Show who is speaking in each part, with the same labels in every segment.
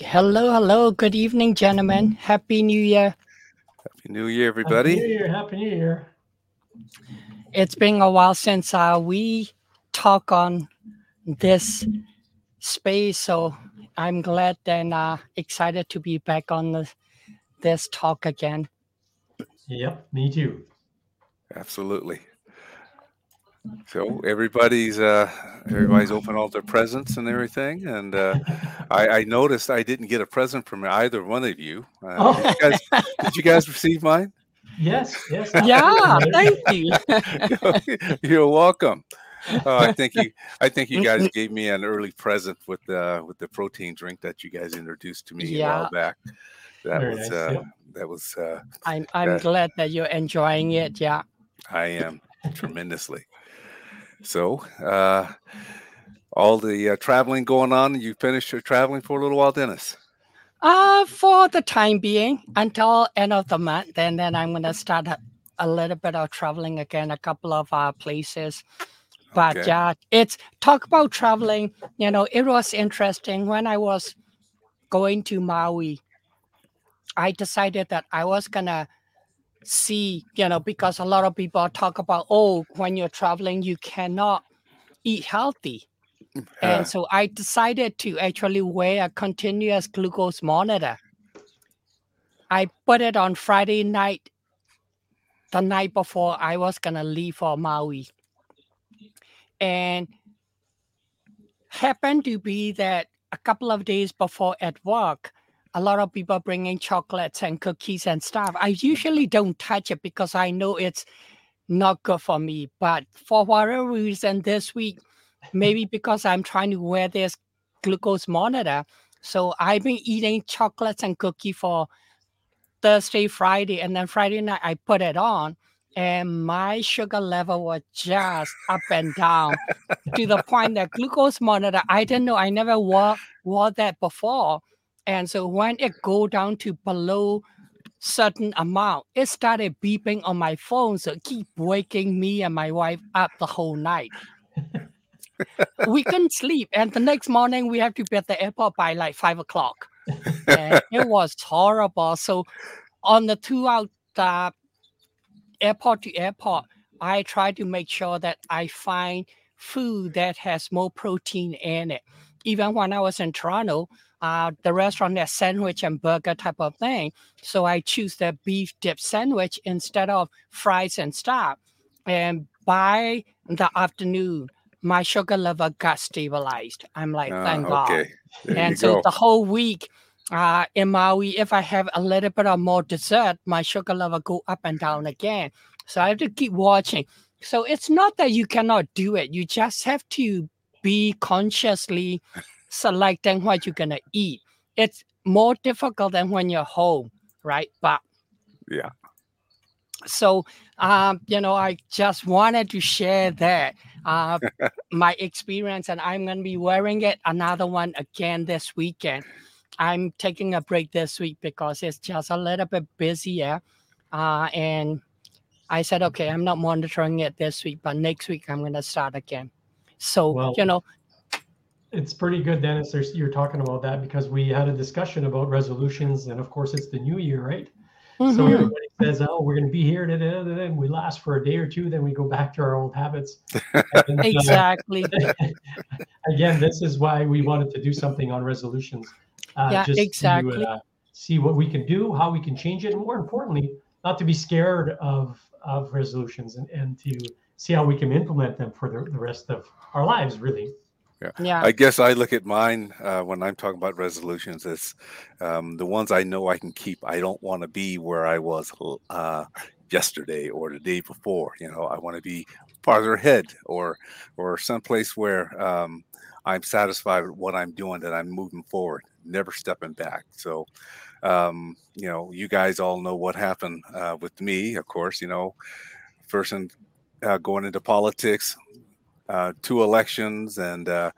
Speaker 1: Hello, hello. Good evening, gentlemen. Happy New Year.
Speaker 2: Happy New Year, everybody.
Speaker 3: Happy New Year. Happy New Year.
Speaker 1: It's been a while since uh, we talk on this space, so I'm glad and uh, excited to be back on the, this talk again.
Speaker 3: Yep, me too.
Speaker 2: Absolutely. So everybody's uh everybody's opened all their presents and everything, and uh, I, I noticed I didn't get a present from either one of you. Uh,
Speaker 3: Oh.
Speaker 2: did, you guys, did you guys receive mine?
Speaker 3: Yes, yes.
Speaker 1: Yeah, thank you.
Speaker 2: You're welcome. Oh, I think you I think you guys gave me an early present with the with the protein drink that you guys introduced to me a while back. That
Speaker 3: Very
Speaker 2: was
Speaker 3: nice,
Speaker 2: uh,
Speaker 3: yep.
Speaker 2: that was uh,
Speaker 1: I'm, I'm
Speaker 2: Yeah.
Speaker 1: glad that you're enjoying it. Yeah.
Speaker 2: I am tremendously. So, uh, all the uh, traveling going on. You finished your traveling for a little while, Dennis.
Speaker 1: Uh, for the time being, until end of the month, and then I'm gonna start a, a little bit of traveling again, a couple of uh, places. But
Speaker 2: Okay.
Speaker 1: yeah, it's talk about traveling. You know, it was interesting when I was going to Maui. I decided that I was gonna see, you know, because a lot of people talk about, oh, when you're traveling, you cannot eat healthy. And so I decided to actually wear a continuous glucose monitor. I put it on Friday night, the night before I was going to leave for Maui. And happened to be that a couple of days before at work, a lot of people bringing chocolates and cookies and stuff. I usually don't touch it because I know it's not good for me. But for whatever reason, this week, maybe because I'm trying to wear this glucose monitor. So I've been eating chocolates and cookie for Thursday, Friday, and then Friday night I put it on, and my sugar level was just up and down to the point that glucose monitor. I didn't know. I never wore wore that before, and so when it go down to below certain amount, it started beeping on my phone, so keep waking me and my wife up the whole night we couldn't sleep. And the next morning, we have to be at the airport by like five o'clock. And it was horrible. So, on the two out uh, airport to airport, I try to make sure that I find food that has more protein in it. Even when I was in Toronto, uh, the restaurant that sandwich and burger type of thing. So I choose the beef dip sandwich instead of fries and stuff. And by the afternoon, my sugar level got stabilized. I'm like,
Speaker 2: ah,
Speaker 1: thank God.
Speaker 2: okay. There
Speaker 1: And so
Speaker 2: go.
Speaker 1: the whole week uh, in Maui, if I have a little bit of more dessert, my sugar level go up and down again. So I have to keep watching. So it's not that you cannot do it. You just have to be consciously selecting what you're gonna eat. It's more difficult than when you're home, right? But
Speaker 2: Yeah.
Speaker 1: so um, you know, I just wanted to share that uh, my experience, and I'm going to be wearing it another one again this weekend. I'm taking a break this week because it's just a little bit busier, uh, and I said, okay, I'm not monitoring it this week, but next week I'm going to start again. So
Speaker 3: Well,
Speaker 1: you know,
Speaker 3: It's pretty good, Dennis. There's, you're talking about that because we had a discussion about resolutions, and of course, it's the new year, right? So
Speaker 1: mhm,
Speaker 3: everybody says, "Oh, we're going to be here," da, da, da, da, and we last for a day or two, then we go back to our old habits. And, uh,
Speaker 1: exactly.
Speaker 3: again, this is why we wanted to do something on resolutions. Uh,
Speaker 1: Yeah,
Speaker 3: just
Speaker 1: exactly.
Speaker 3: To, uh, see what we can do, how we can change it, and more importantly, not to be scared of of resolutions and, and to see how we can implement them for the, the rest of our lives, really.
Speaker 1: Yeah,
Speaker 2: I guess I look at mine uh, when I'm talking about resolutions as um, the ones I know I can keep. I don't want to be where I was uh, yesterday or the day before. You know, I want to be farther ahead or or someplace where um, I'm satisfied with what I'm doing, that I'm moving forward, never stepping back. So, um, you know, you guys all know what happened uh, with me, of course. You know, person uh, going into politics, uh, two elections and uh,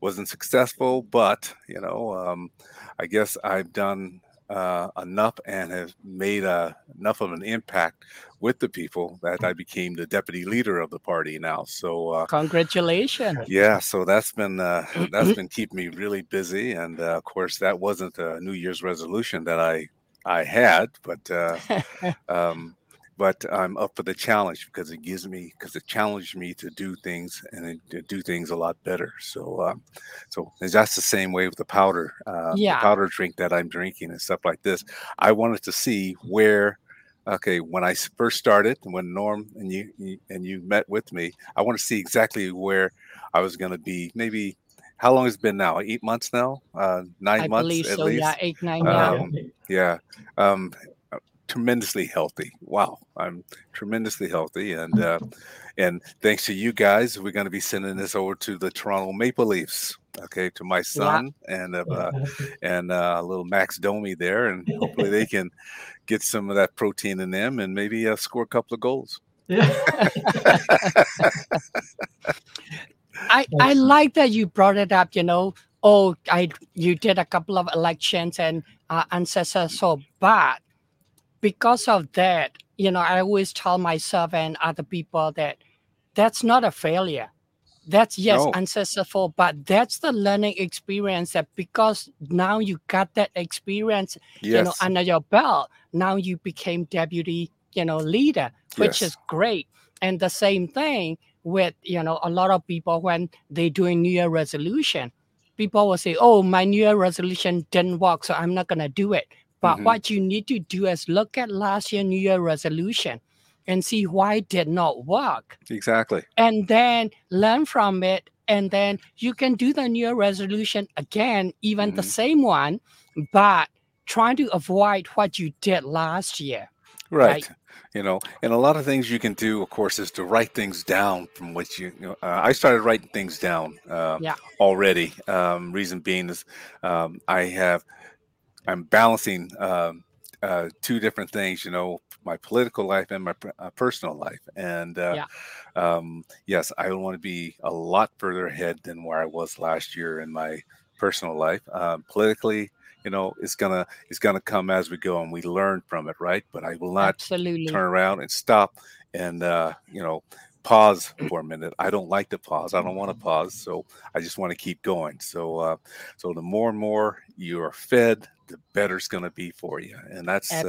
Speaker 2: wasn't successful. But you know, um, I guess I've done uh, enough and have made uh, enough of an impact with the people that I became the deputy leader of the party now. So uh,
Speaker 1: congratulations.
Speaker 2: Yeah, so that's been uh, that's been keeping me really busy, and uh, of course that wasn't a New Year's resolution that I I had, but uh, um, but I'm up for the challenge because it gives me because it challenged me to do things and to do things a lot better. So, um, so that's the same way with the powder, uh,
Speaker 1: yeah.
Speaker 2: the powder drink that I'm drinking and stuff like this. I wanted to see where, okay, when I first started, when Norm and you, you and you met with me, I want to see exactly where I was going to be. Maybe how long has it been now? Eight months now? Uh, nine
Speaker 1: I
Speaker 2: months
Speaker 1: at
Speaker 2: so, least.
Speaker 1: Yeah, eight nine.
Speaker 2: Um, yeah. Um, tremendously healthy. Wow, I'm tremendously healthy, and uh, and thanks to you guys, we're going to be sending this over to the Toronto Maple Leafs. Okay, to my son yeah. and uh, and uh, little Max Domi there, and hopefully they can get some of that protein in them and maybe uh, score a couple of goals.
Speaker 3: Yeah.
Speaker 1: I I like that you brought it up. You know, oh, I you did a couple of elections and uh, unsuccessful, but because of that, you know, I always tell myself and other people that that's not a failure. That's yes, no. unsuccessful, but that's the learning experience that because now you got that experience, yes. you know, under your belt, now you became deputy, you know, leader, which yes. is great. And the same thing with, you know, a lot of people when they doing New Year resolution, people will say, Oh, my New Year resolution didn't work, so I'm not gonna do it. But mm-hmm. what you need to do is look at last year New Year resolution and see why it did not work.
Speaker 2: Exactly.
Speaker 1: And then learn from it. And then you can do the New Year resolution again, even mm-hmm. the same one, but trying to avoid what you did last year.
Speaker 2: Right. right. You know, and a lot of things you can do, of course, is to write things down from what you, you know, uh, I started writing things down uh,
Speaker 1: yeah.
Speaker 2: already. Um, reason being is um, I have I'm balancing um, uh, two different things, you know, my political life and my uh, personal life. And uh, yeah. um, yes, I want to be a lot further ahead than where I was last year in my personal life. Um, politically, you know, it's gonna it's gonna come as we go, and we learn from it, right? But I will not
Speaker 1: Absolutely.
Speaker 2: turn around and stop and uh, you know pause for a minute. I don't like to pause. I don't want to pause. So I just want to keep going. So uh, so the more and more you are fed, the better it's going to be for you. And that's uh,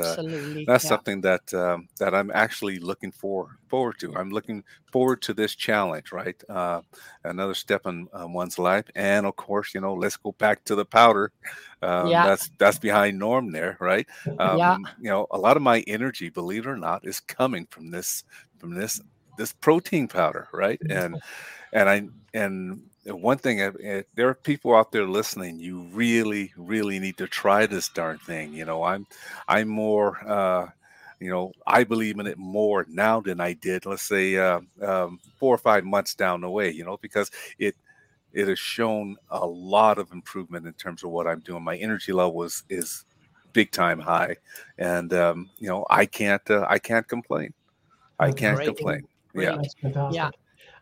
Speaker 2: that's yeah. something that um, that I'm actually looking for forward to. I'm looking forward to this challenge. Right, uh, another step in one's life, and of course, you know, let's go back to the powder. Um, yeah. That's that's behind Norm there, right? Um, yeah. You know, a lot of my energy, believe it or not, is coming from this from this this protein powder, right? And and I and one thing there are people out there listening. You really, really need to try this darn thing. You know, I'm I'm more. Uh, you know, I believe in it more now than I did, let's say, uh, um, four or five months down the way. You know, because it it has shown a lot of improvement in terms of what I'm doing. My energy level is is big time high, and um, you know, I can't uh, I can't complain. I can't Great. Yeah.
Speaker 3: That's fantastic. Yeah.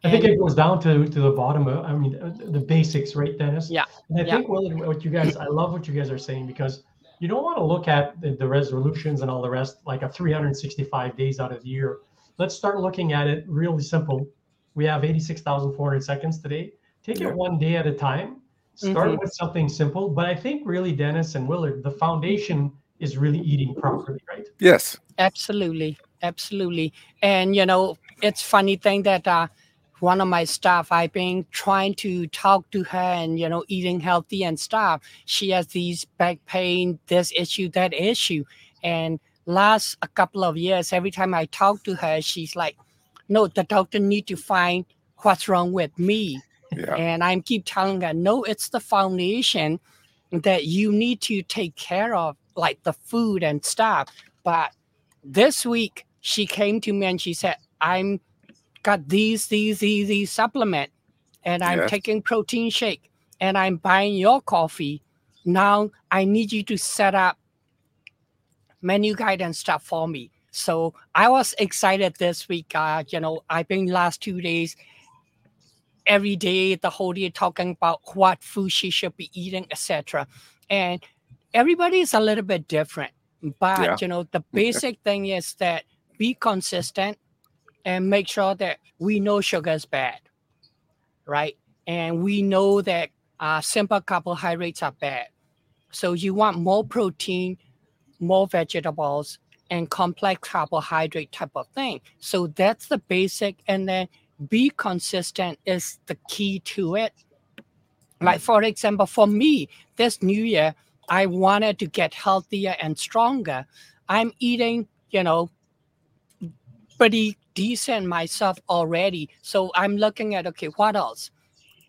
Speaker 3: I think it goes down to to the bottom of, I mean, the basics, right, Dennis?
Speaker 1: Yeah.
Speaker 3: And I
Speaker 1: yeah.
Speaker 3: think well, what you guys, I love what you guys are saying because you don't want to look at the, the resolutions and all the rest like a 365 days out of the year. Let's start looking at it really simple. We have 86,400 seconds today. Take yeah. it one day at a time. Start mm-hmm. with something simple. But I think really, Dennis and Willard, the foundation is really eating properly, right?
Speaker 2: Yes.
Speaker 1: Absolutely. Absolutely. And, you know, it's funny thing that uh, one of my staff, I've been trying to talk to her and, you know, eating healthy and stuff. She has these back pain, this issue, that issue. And last a couple of years, every time I talk to her, she's like, no, the doctor need to find what's wrong with me. Yeah. And I keep telling her, no, it's the foundation that you need to take care of, like the food and stuff. But this week, she came to me and she said, I'm got these, these, these, these supplement, and I'm yes. taking protein shake, and I'm buying your coffee. Now I need you to set up menu guide and stuff for me. So I was excited this week. Uh, you know, I've been last two days every day, the whole day talking about what food she should be eating, etc. And everybody is a little bit different, but
Speaker 2: Yeah.
Speaker 1: you know, the basic thing is that be consistent and make sure that we know sugar is bad, right? And we know that uh, simple carbohydrates are bad. So you want more protein, more vegetables, and complex carbohydrate type of thing. So that's the basic, and then be consistent is the key to it. Like for example, for me, this new year, I wanted to get healthier and stronger. I'm eating, you know, pretty decent myself already. So I'm looking at okay, what else?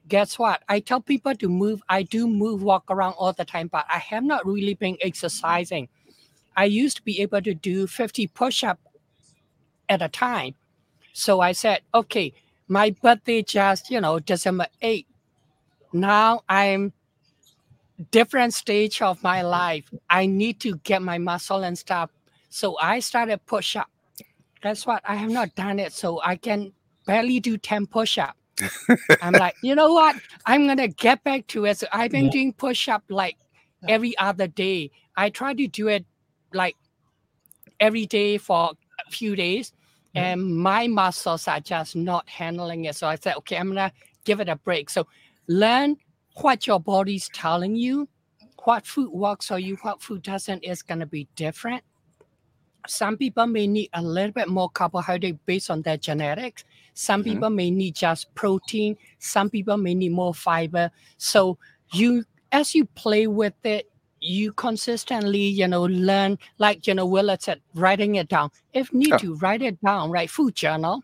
Speaker 1: Guess what? I tell people to move. I do move, walk around all the time, but I have not really been exercising. I used to be able to do 50 push-ups at a time. So I said, okay, my birthday just, you know, December 8th. Now I'm different stage of my life. I need to get my muscle and stuff. So I started push up. That's what I have not done it. So I can barely do 10 push up. I'm like, you know what? I'm gonna get back to it. So I've been
Speaker 3: Yeah.
Speaker 1: doing push up like every other day. I try to do it like every day for a few days,
Speaker 3: Yeah.
Speaker 1: and my muscles are just not handling it. So I said, okay, I'm gonna give it a break. So learn what your body's telling you, what food works for you, what food doesn't is gonna be different. Some people may need a little bit more carbohydrate based on their genetics. Some
Speaker 2: Mhm.
Speaker 1: people may need just protein. Some people may need more fiber. So you, as you play with it, you consistently, you know, learn. Like you know, Willard said, writing it down. If need to, write it down. Write food journal,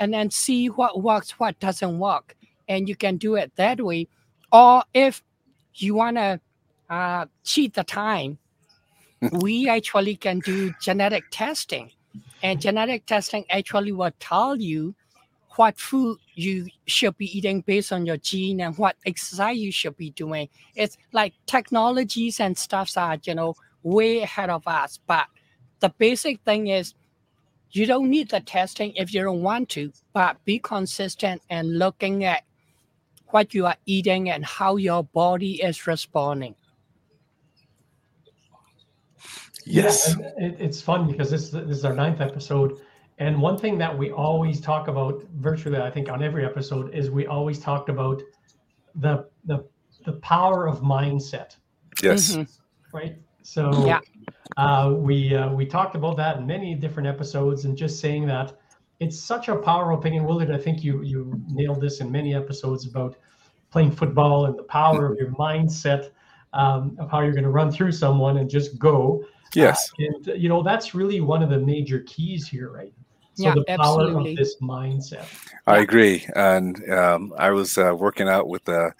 Speaker 1: and then see what works, what doesn't work, and you can do it that way. Or if you wanna uh, cheat the time, we actually can do genetic testing. And genetic testing actually will tell you what food you should be eating based on your gene and what exercise you should be doing. It's like technologies and stuffs are, you know, way ahead of us. But the basic thing is you don't need the testing if you don't want to, but be consistent and looking at what you are eating and how your body is responding.
Speaker 2: Yes.
Speaker 3: Yeah, it, it's fun because this, this is our ninth episode. And one thing that we always talk about, virtually, I think, on every episode, is we always talked about the the the power of mindset,
Speaker 2: Yes.
Speaker 1: Mhm.
Speaker 3: right? So
Speaker 1: Yeah.
Speaker 3: uh, we uh, we talked about that in many different episodes, and just saying that it's such a powerful thing. And Willard, I think you you nailed this in many episodes about playing football and the power of your mindset um, of how you're going to run through someone and just go.
Speaker 2: Yes.
Speaker 3: And uh, you know that's really one of the major keys here, right? So
Speaker 1: Yeah,
Speaker 3: the power
Speaker 1: absolutely.
Speaker 3: of this mindset.
Speaker 2: I
Speaker 1: Yeah.
Speaker 2: agree. And um, I was uh, working out with uh,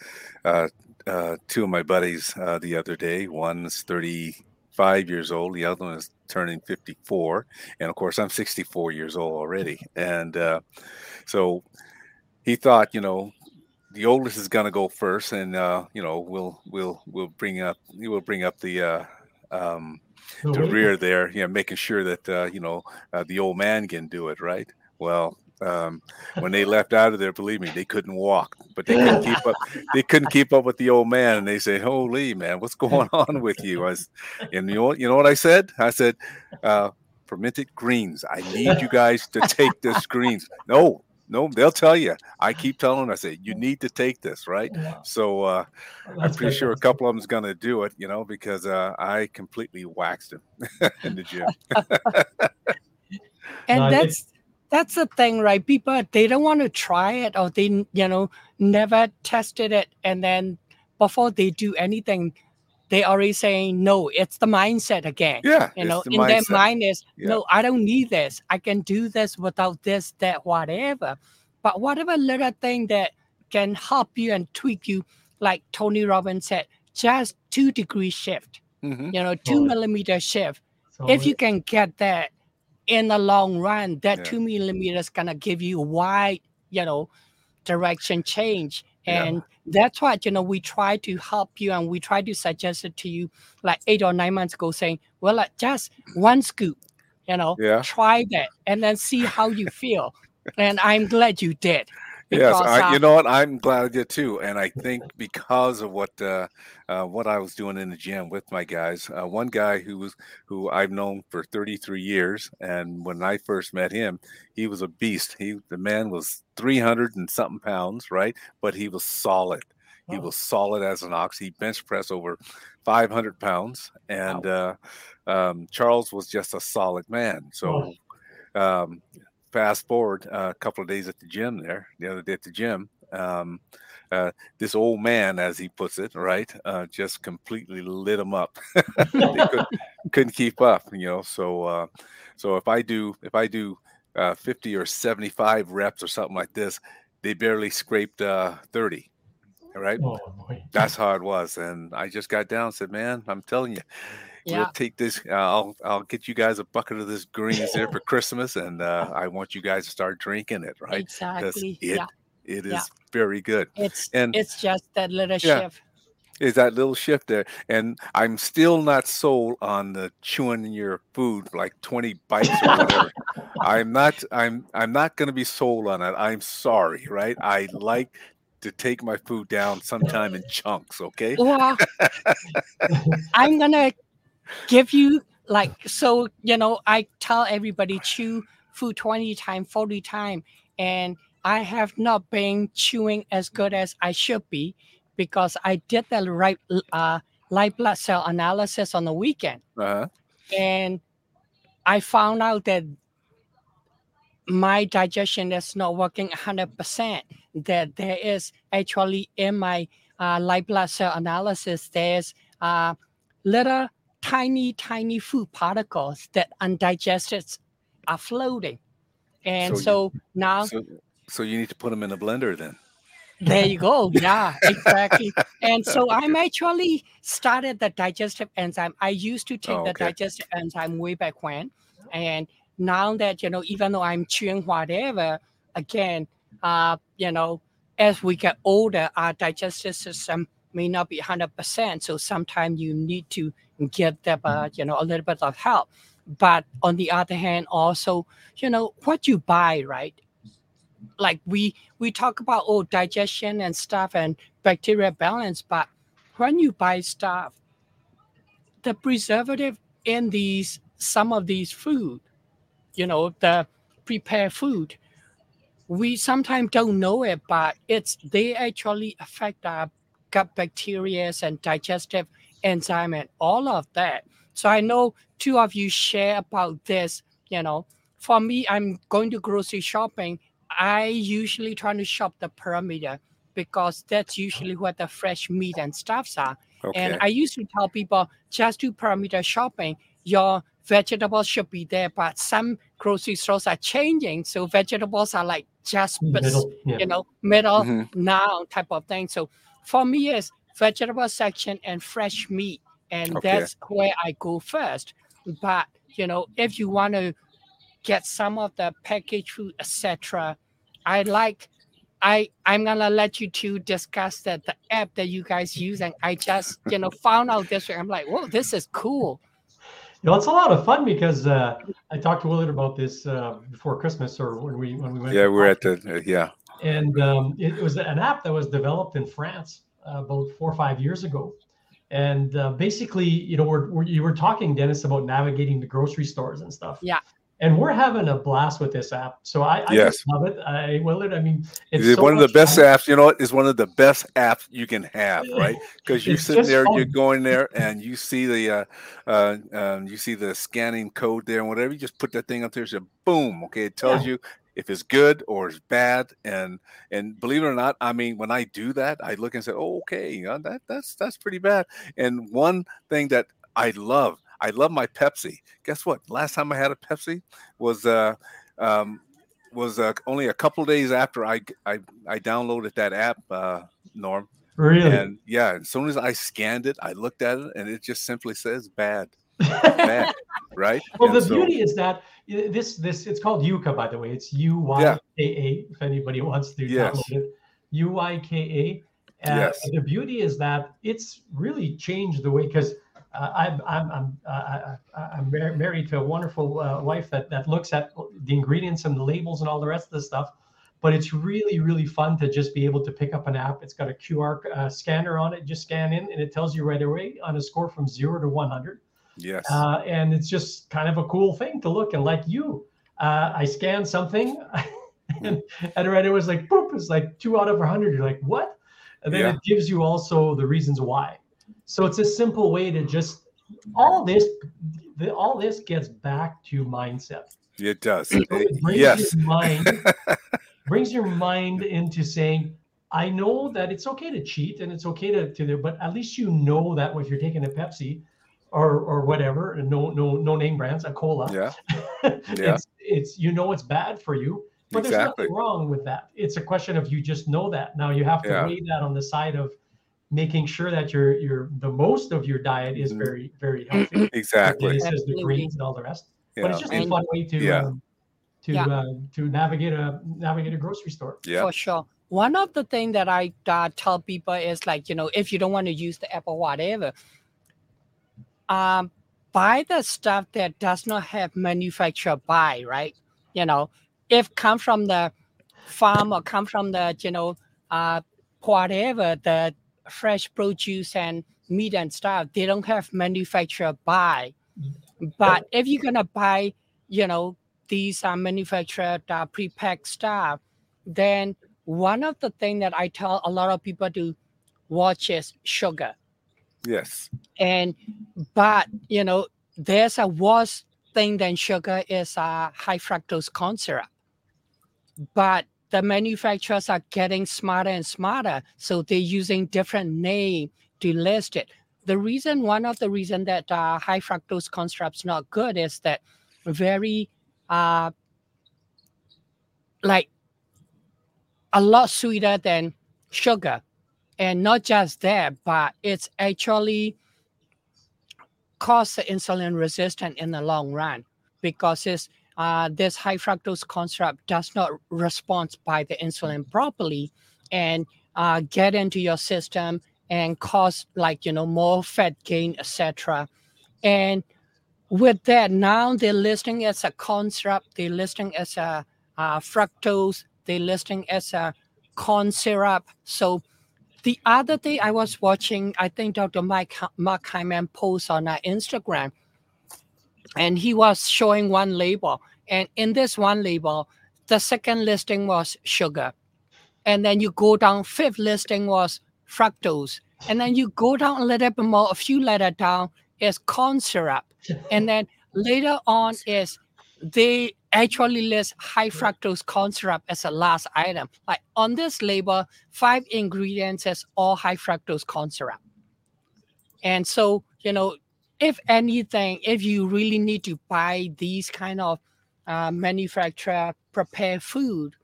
Speaker 2: uh, uh, two of my buddies uh, the other day. One's 35 years old, the other one is turning 54. And of course, I'm 64 years old already. And uh, so he thought, you know, the oldest is going to go first, and uh, you know, we'll we'll we'll bring up we will bring up the uh, um,
Speaker 3: The
Speaker 2: the
Speaker 3: weight-
Speaker 2: rear there, you know, making sure that uh, you know uh, the old man can do it, right? Well, um, when they left out of there, believe me, they couldn't walk, but they couldn't keep up. They couldn't keep up with the old man, and they said, "Holy man, what's going on with you?" I was, and you know? You know what I said? I said, uh, "Fermented greens. I need you guys to take this greens." No, no, they'll tell you. I keep telling them. I say, "You need to take this, right?"
Speaker 3: Yeah,
Speaker 2: So uh, I'm
Speaker 3: that's
Speaker 2: pretty sure a couple of them's going to do it, you know, because uh, I completely waxed him in the gym.
Speaker 1: and
Speaker 3: No, it-
Speaker 1: that's that's the thing right people they don't want to try it or they you know never tested it and then before they do anything they already saying no it's the mindset again
Speaker 2: Yeah,
Speaker 1: you know
Speaker 2: the
Speaker 1: in their mind is
Speaker 2: Yeah.
Speaker 1: no i don't need this i can do this without this that whatever but whatever little thing that can help you and tweak you like tony robbins said just two degree shift
Speaker 2: Mhm.
Speaker 1: you know two
Speaker 3: Totally.
Speaker 1: millimeter shift
Speaker 3: So
Speaker 1: if you can get that in the long run, that
Speaker 2: Yeah.
Speaker 1: two millimeters gonna give you wide, you know, direction change.
Speaker 2: Yeah.
Speaker 1: And that's what you know we try to help you and we try to suggest it to you like eight or nine months ago, saying, Well, like just one scoop, you know,
Speaker 2: Yeah.
Speaker 1: try that and then see how you feel. and I'm glad you did.
Speaker 2: Yes, I, you know what? I'm glad I did too, and I think because of what uh, uh, what I was doing in the gym with my guys. Uh, one guy who was who I've known for 33 years, and when I first met him, he was a beast. He the man was 300 and something pounds, right? But he was solid. He was solid as an ox. He bench pressed over 500 pounds, and uh, um, Charles was just a solid man. So, um, fast forward uh, a couple of days at the gym there, the other day at the gym, um, uh, this old man, as he puts it, right, uh, just completely lit him up. they could, couldn't keep up, you know. So, uh, so if I do, if I do uh, 50 or 75 reps or something like this, they barely scraped uh, 30. Right,
Speaker 3: Oh
Speaker 2: that's how it was, and I just got down and said, "Man, I'm telling you,
Speaker 1: yeah,
Speaker 2: we'll take this. Uh, I'll I'll get you guys a bucket of this greens there for Christmas, and uh, I want you guys to start drinking it, right?
Speaker 1: exactly.
Speaker 2: it
Speaker 1: yeah,
Speaker 2: It is
Speaker 1: Yeah.
Speaker 2: very good.
Speaker 1: it's
Speaker 2: and-
Speaker 1: it's just that little
Speaker 2: Yeah.
Speaker 1: shift.
Speaker 2: Is that little shift there? And I'm still not sold on the chewing your food like 20 bites or whatever. I'm not. I'm. I'm not going to be sold on it. I'm sorry, right? I like to take my food down sometime in chunks. Okay.
Speaker 1: Well, I'm gonna give you like so you know I tell everybody chew food 20 times 40 times and I have not been chewing as good as I should be because I did the right uh live blood cell analysis on the weekend
Speaker 2: Uh-huh.
Speaker 1: and I found out that my digestion is not working 100%. That there is actually in my uh, live blood cell analysis, there's uh, little tiny, tiny food particles that undigested are floating. And
Speaker 2: So
Speaker 1: so, now
Speaker 2: So, so you need to put them in a blender then.
Speaker 1: there you go. Yeah, exactly. and so I'm actually started the digestive enzyme. I used to take
Speaker 2: Oh,
Speaker 1: the
Speaker 2: okay.
Speaker 1: digestive enzyme way back when. And now that, you know, even though I'm chewing whatever, again, uh, you know, as we get older, our digestive system may not be 100%. So sometimes you need to get them, uh, you know, a little bit of help. But on the other hand, also, you know, what you buy, right? Like we we talk about oh digestion and stuff and bacteria balance, but when you buy stuff, the preservative in these some of these food, you know, the prepared food, we sometimes don't know it, but it's they actually affect our gut bacteria and digestive enzyme and all of that. So I know two of you share about this, you know. For me, I'm going to grocery shopping. I usually try to shop the perimeter because that's usually where the fresh meat and stuffs are.
Speaker 2: Okay.
Speaker 1: And I used to tell people just do perimeter shopping. Your vegetables should be there, but some grocery stores are changing. So vegetables are like just
Speaker 3: Middle, yeah.
Speaker 1: you know, middle
Speaker 2: Mhm.
Speaker 1: now type of thing. So for me, it's vegetable section and fresh meat, and
Speaker 2: Okay.
Speaker 1: that's where I go first. But you know, if you want to get some of the packaged food, etc., I like. I I'm gonna let you two discuss that the app that you guys use, and I just you know found out this. Way. I'm like, whoa, this is cool.
Speaker 3: You know, it's a lot of fun because uh, I talked to Willard about this uh, before Christmas or when we when we went.
Speaker 2: yeah, we're at the uh, yeah.
Speaker 3: And um, it, it was an app that was developed in France uh, about four or five years ago. And uh, basically, you know, we're, we're, you were talking, Dennis, about navigating the grocery stores and stuff.
Speaker 1: Yeah.
Speaker 3: And we're having a blast with this app. So I, I
Speaker 2: Yes.
Speaker 3: just love it. I Willard, I mean, it's
Speaker 2: It's
Speaker 3: so
Speaker 2: one of the best
Speaker 3: fun.
Speaker 2: apps. You know. It's one of the best apps you can have, right? Because you're
Speaker 3: It's
Speaker 2: sitting
Speaker 3: just
Speaker 2: there, you're going there, and you see the uh, uh, um, you see the scanning code there, and whatever. You just put that thing up there, so boom. Okay, it tells
Speaker 3: Yeah.
Speaker 2: you if it's good or it's bad, and and believe it or not, I mean, when I do that, I look and say, oh, okay, uh, that that's that's pretty bad. And one thing that I love, I love my Pepsi. Guess what? Last time I had a Pepsi was uh, um, was uh, only a couple days after I, I I downloaded that app, uh, Norm.
Speaker 3: Really?
Speaker 2: And yeah, as soon as I scanned it, I looked at it, and it just simply says bad, bad, right?
Speaker 3: well,
Speaker 2: And
Speaker 3: the
Speaker 2: so-
Speaker 3: beauty is that uh, this this it's called Yuka, by the way. It's U Y K A. If anybody wants to
Speaker 2: Yes.
Speaker 3: download it, U Y K A.
Speaker 2: Yes.
Speaker 3: The beauty is that it's really changed the way because uh, I'm I'm I'm uh, I'm married to a wonderful uh, wife that that looks at the ingredients and the labels and all the rest of the stuff. but it's really really fun to just be able to pick up an app it's got a qr uh, scanner on it just scan in and it tells you right away on a score from 0 to 100
Speaker 2: yes.
Speaker 3: Uh, and it's just kind of a cool thing to look and like you. Uh, i scanned something and, and right it was like boop it's like 2 out of a 100 you're like what? And then
Speaker 2: Yeah.
Speaker 3: it gives you also the reasons why. So it's a simple way to just all this the, all this gets back to mindset.
Speaker 2: It does.
Speaker 3: So it brings
Speaker 2: yes.
Speaker 3: your mind brings your mind into saying, I know that it's okay to cheat and it's okay to, to do, but at least you know that if you're taking a Pepsi or or whatever, and no no no name brands, a cola,
Speaker 2: yeah Yeah.
Speaker 3: it's it's you know it's bad for you, but there's nothing wrong with that. It's a question of you just know that. Now you have to
Speaker 2: Yeah.
Speaker 3: weigh that on the side of making sure that your your the most of your diet is
Speaker 2: Mhm.
Speaker 3: very very healthy. like
Speaker 2: exactly
Speaker 3: Dennis says, the greens and all the rest but it's just a fun way to
Speaker 2: Yeah.
Speaker 3: um, to
Speaker 1: Yeah.
Speaker 3: uh, to navigate a navigate a grocery store.
Speaker 2: yeah
Speaker 1: for sure. One of the things that I uh, tell people is like, you know, if you don't want to use the app or whatever, um, buy the stuff that does not have manufacturer buy, right? You know, if come from the farm or come from the, you know, uh, whatever, the fresh produce and meat and stuff, they don't have manufacturer buy. But if you're gonna buy, you know, these are manufactured uh, pre-packed stuff, then one of the things that I tell a lot of people to watch is sugar.
Speaker 2: Yes
Speaker 1: And but you know, there's a worse thing than sugar is a high fructose corn syrup. But the manufacturers are getting smarter and smarter, so they're using different name to list it. The reason, one of the reason that uh, high fructose corn syrup's not good is that very, uh, like, a lot sweeter than sugar, and not just that, but it's actually cause the insulin resistant in the long run because it's uh, this high fructose corn syrup does not respond by the insulin properly and uh, get into your system and cause like you know more fat gain etc and with that now they're listing as a corn syrup they're listing as a uh, fructose they're listing as a corn syrup. So the other day I was watching, I think Dr. Mike Mark Hyman post on uh, Instagram, and he was showing one label, and in this one label, the second listing was sugar, and then you go down, fifth listing was fructose, and then you go down a little bit more, a few letter down is corn syrup, and then later on is they actually list high fructose corn syrup as a last item. Like on this label, five ingredients is all high fructose corn syrup. And so, you know, if anything, if you really need to buy these kind of uh, manufacturer prepared food,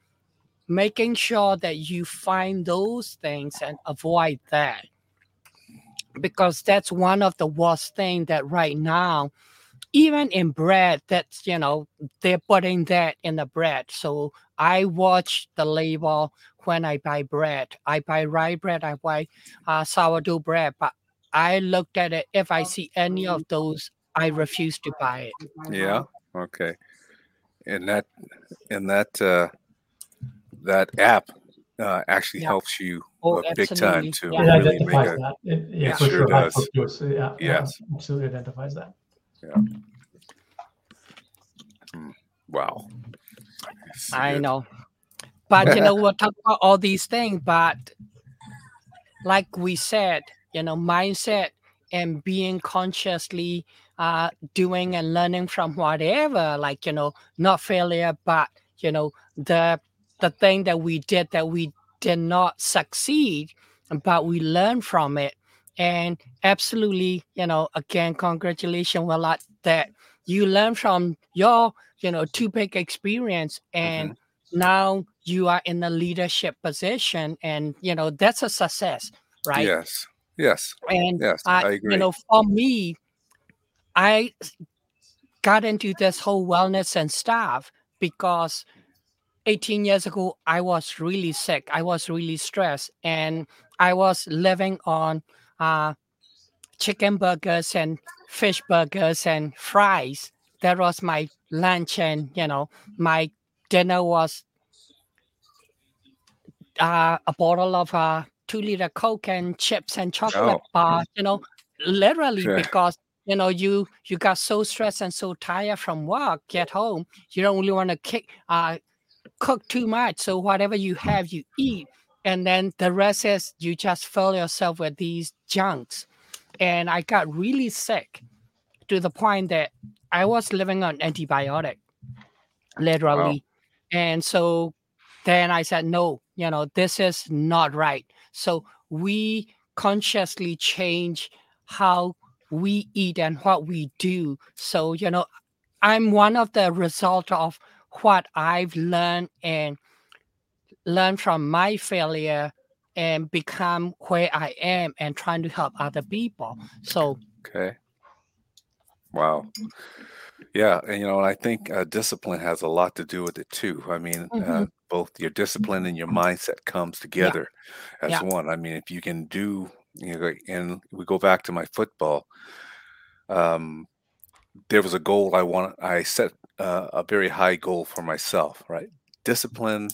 Speaker 1: making sure that you find those things and avoid that. Because that's one of the worst thing that right now, even in bread, that's you know, they're putting that in the bread. So I watch the label when I buy bread. I buy rye bread, I buy uh, sourdough bread, but I looked at it. If I see any of those, I refuse to buy it.
Speaker 2: Yeah. Okay. And that and that uh, that app uh, actually
Speaker 1: Yeah.
Speaker 2: helps you
Speaker 1: Oh,
Speaker 2: uh, big time
Speaker 1: absolutely.
Speaker 2: to
Speaker 1: Yeah.
Speaker 3: It
Speaker 2: really make a
Speaker 3: that. It, yeah,
Speaker 2: It
Speaker 3: for
Speaker 2: sure
Speaker 3: sure.
Speaker 2: does.
Speaker 3: fructose, Yeah, yeah,
Speaker 2: Yes.
Speaker 3: absolutely identifies that.
Speaker 2: Wow.
Speaker 1: I know. But you know, we'll talk about all these things, but like we said, you know, mindset and being consciously uh doing and learning from whatever, like, you know, not failure, but you know, the the thing that we did that we did not succeed, but we learn from it. And absolutely, you know, again, congratulations, Willard, that you learn from your, you know, two big experience and now you are in a leadership position and you know that's a success right
Speaker 2: Yes. Yes.
Speaker 1: and
Speaker 2: Yes.
Speaker 1: uh,
Speaker 2: I agree.
Speaker 1: you know for me i got into this whole wellness and stuff because 18 years ago i was really sick i was really stressed and i was living on uh, chicken burgers and fish burgers and fries that was my lunch and you know my dinner was uh, a bottle of uh, two liter Coke and chips and chocolate
Speaker 2: Oh.
Speaker 1: bar, you know, literally
Speaker 2: Sure.
Speaker 1: because you know you you got so stressed and so tired from work, get home, you don't really want to kick uh cook too much. So whatever you have, you eat. And then the rest is you just fill yourself with these junks. And I got really sick to the point that I was living on antibiotic, literally. And so then I said, no, you know, this is not right. So we consciously change how we eat and what we do. So, you know, I'm one of the result of what I've learned and learned from my failure and become where I am and trying to help other people. So
Speaker 2: Okay. Wow. Yeah, and you know, I think uh, discipline has a lot to do with it too. I mean, uh,
Speaker 1: Mhm.
Speaker 2: both your discipline and your mindset comes together as
Speaker 1: Yeah.
Speaker 2: one. I mean, if you can do, you know, and we go back to my football. Um, there was a goal I want. I set uh, a very high goal for myself. Right, discipline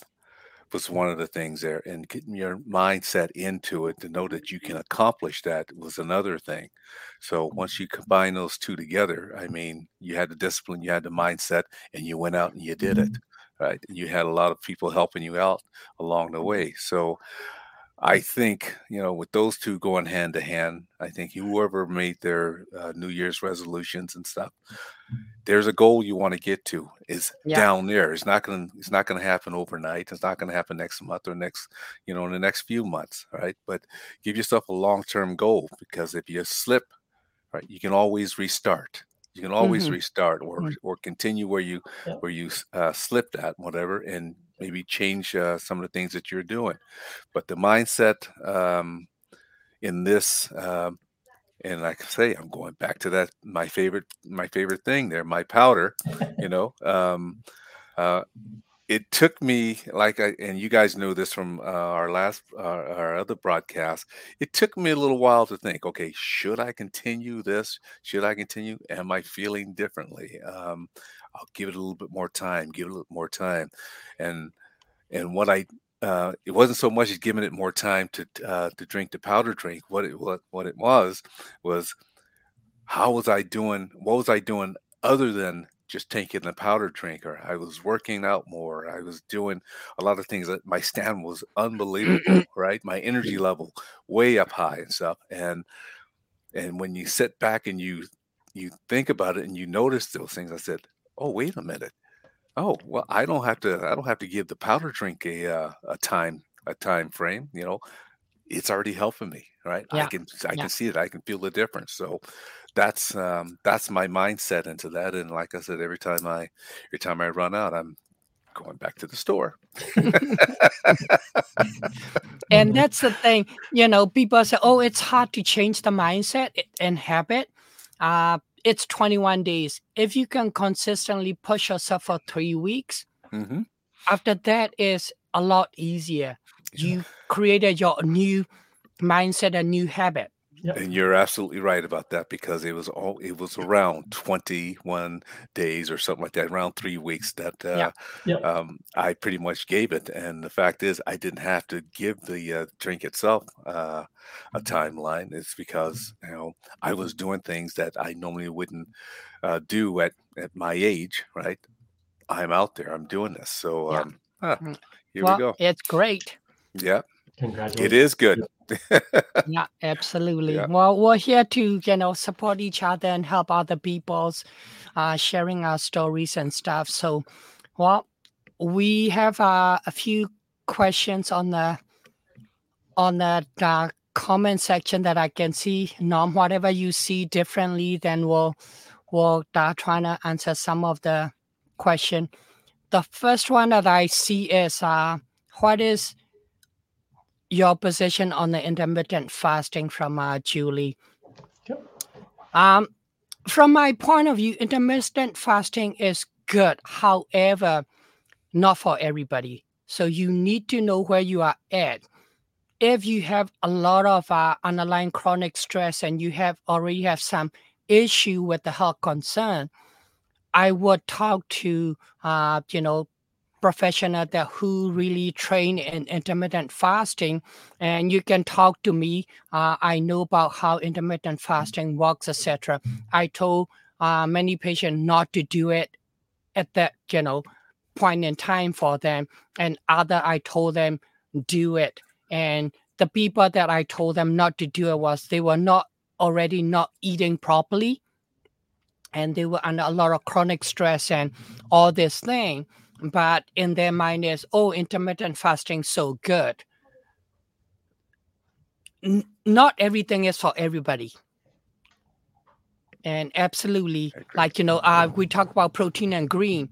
Speaker 2: was one of the things there, and getting your mindset into it to know that you can accomplish that was another thing. So once you mm-hmm. combine those two together, I mean, you had the discipline, you had the mindset, and you went out and you did it, mm-hmm. right? You had a lot of people helping you out along the mm-hmm. way. So I think, you know, with those two going hand to hand, I think whoever made their uh, New Year's resolutions and stuff, there's a goal you want to get to is
Speaker 1: Yeah.
Speaker 2: down there. It's not going to, it's not going to happen overnight. It's not going to happen next month or next, you know, in the next few months, right? But give yourself a long-term goal because if you slip, right, you can always restart. You can always
Speaker 1: Mhm.
Speaker 2: restart or
Speaker 1: Mm.
Speaker 2: or continue where you
Speaker 3: Yeah.
Speaker 2: where you uh, slipped at whatever, and maybe change uh, some of the things that you're doing. But the mindset um, in this, um, and like I say, I'm going back to that my favorite my favorite thing there, my powder. You know, um, uh, it took me like I and you guys know this from uh, our last uh, our other broadcast. It took me a little while to think. Okay, should I continue this? Should I continue? Am I feeling differently? Um, I'll give it a little bit more time. Give it a little more time, and and what I uh, it wasn't so much as giving it more time to uh, to drink the powder drink. What it what what it was was how was I doing? What was I doing other than just taking the powder drink? Or I was working out more. I was doing a lot of things that my stand was unbelievable, right? My energy level way up high and stuff. And and when you sit back and you you think about it and you notice those things, I said, "Oh, wait a minute. Oh, well, I don't have to. I don't have to give the powder drink a uh, a time a time frame. You know, it's already helping me, right? I
Speaker 1: Yeah,
Speaker 2: can I
Speaker 1: yeah.
Speaker 2: can see it. I can feel the difference. So that's um, that's my mindset into that. And like I said, every time I every time I run out, I'm going back to the store.
Speaker 1: and that's the thing you know people say oh it's hard to change the mindset and habit uh it's 21 days. If you can consistently push yourself for three weeks
Speaker 2: hmm
Speaker 1: after that is a lot easier. You created your new mindset a new habit
Speaker 2: And you're absolutely right about that because it was all it was around 21 days or something like that, around three weeks that uh,
Speaker 1: Yeah.
Speaker 3: Yep.
Speaker 2: um, I pretty much gave it. And the fact is, I didn't have to give the uh, drink itself uh, a timeline. It's because you know I was doing things that I normally wouldn't uh, do at at my age. Right? I'm out there. I'm doing this. So
Speaker 1: Yeah.
Speaker 2: um, ah,
Speaker 1: Mm.
Speaker 2: here
Speaker 1: well
Speaker 2: we go.
Speaker 1: it's great
Speaker 2: Yeah,
Speaker 3: Congratulations.
Speaker 2: it is good.
Speaker 1: yeah absolutely.
Speaker 2: Yeah.
Speaker 1: well we're here to you know support each other and help other people's uh sharing our stories and stuff. So well we have uh, a few questions on the on the uh, comment section that i can see. Norm whatever you see differently then we'll we'll uh, trying to answer some of the question. The first one that i see is uh what is your position on the intermittent fasting from uh, Julie.
Speaker 3: Okay.
Speaker 1: Um, from my point of view, intermittent fasting is good. However, not for everybody. So you need to know where you are at. If you have a lot of uh, underlying chronic stress and you have already have some issue with the health concern, I would talk to uh, you know professional that who really train in intermittent fasting and you can talk to me uh, i know about how intermittent fasting works etc i told uh, many patients not to do it at that you know point in time for them and other i told them do it. And the people that i told them not to do it was they were not already not eating properly and they were under a lot of chronic stress and all this thing but in their mind is oh intermittent fasting so good. N- not everything is for everybody. And absolutely like you know uh, we talk about protein and green.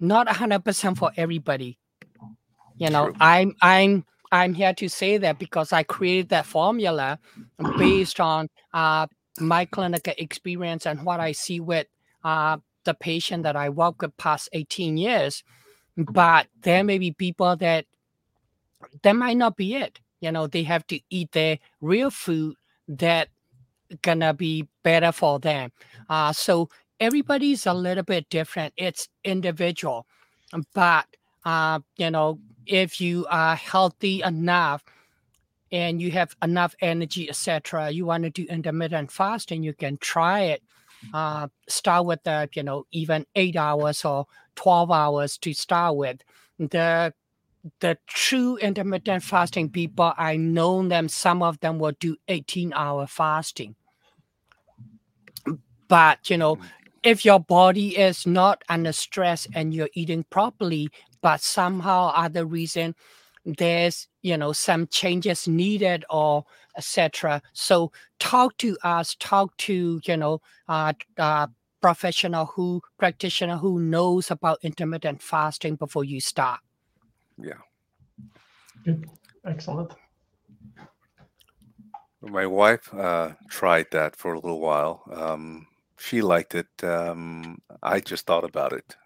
Speaker 1: Not 100% for everybody. You know
Speaker 2: True.
Speaker 1: i'm i'm i'm here to say that because i created that formula based on uh, my clinical experience and what i see with uh, the patient that I work with past 18 years, but there may be people that that might not be it. You know, they have to eat their real food that gonna be better for them. Uh, so everybody's a little bit different. It's individual, but uh, you know, if you are healthy enough and you have enough energy, etc., you want to do intermittent fasting, you can try it uh, start with the you know even eight hours or 12 hours to start with the the true intermittent fasting people i know them some of them will do 18 hour fasting but you know
Speaker 2: Mm.
Speaker 1: if your body is not under stress and you're eating properly but somehow other reason there's you know some changes needed or etc so talk to us talk to you know uh, uh professional who practitioner who knows about intermittent fasting before you start Yeah,
Speaker 3: Good. Excellent.
Speaker 2: My wife uh, tried that for a little while. Um, she liked it. Um, I just thought about it.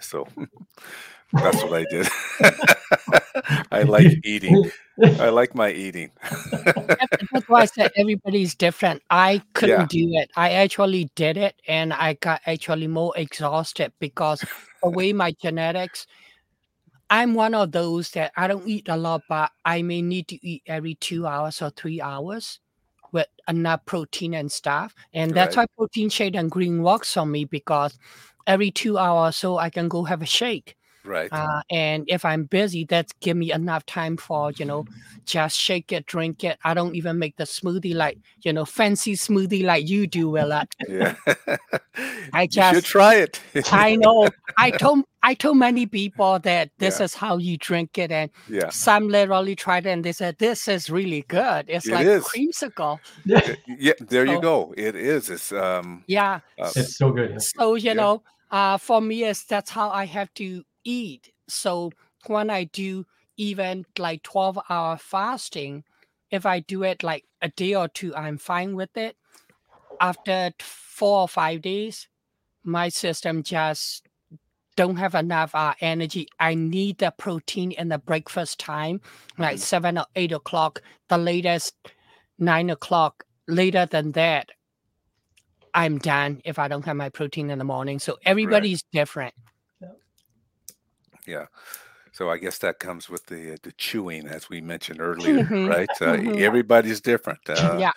Speaker 2: So that's what I did. I like eating. I like my eating.
Speaker 1: That's- that's why I said everybody's different. I couldn't do it. I actually did it and I got actually more exhausted because the way my genetics, I'm one of those that I don't eat a lot, but I may need to eat every two hours or three hours with enough protein and stuff. And that's
Speaker 2: Right.
Speaker 1: why protein shade and green works on me because every two hours so I can go have a shake.
Speaker 2: right.
Speaker 1: Uh, and if I'm busy, that's give me enough time for you know just shake it, drink it. I don't even make the smoothie like you know fancy smoothie like you do, Willard.
Speaker 2: yeah.
Speaker 1: I
Speaker 2: you should try it.
Speaker 1: I know I told I told many people that this
Speaker 2: Yeah.
Speaker 1: is how you drink it, and
Speaker 2: yeah.
Speaker 1: some literally tried it and they said this is really good. It's
Speaker 2: It
Speaker 1: like
Speaker 2: is.
Speaker 1: creamsicle.
Speaker 3: Yeah.
Speaker 2: Yeah. There you go. It is. It's um.
Speaker 1: Yeah.
Speaker 2: Uh,
Speaker 3: It's so good.
Speaker 1: So you
Speaker 2: Yeah.
Speaker 1: know, uh, for me, is that's how I have to eat. So when I do even like twelve hour fasting, if I do it like a day or two, I'm fine with it. After four or five days, my system just don't have enough uh, energy. I need the protein in the breakfast time, like
Speaker 2: Mhm.
Speaker 1: seven or eight o'clock. The latest nine o'clock. Later than that, I'm done if I don't have my protein in the morning. So everybody's different.
Speaker 2: Yeah. So I guess that comes with the the chewing, as we mentioned earlier,
Speaker 1: Mhm,
Speaker 2: right? Uh,
Speaker 1: mhm.
Speaker 2: Everybody's different. Uh,
Speaker 1: yeah,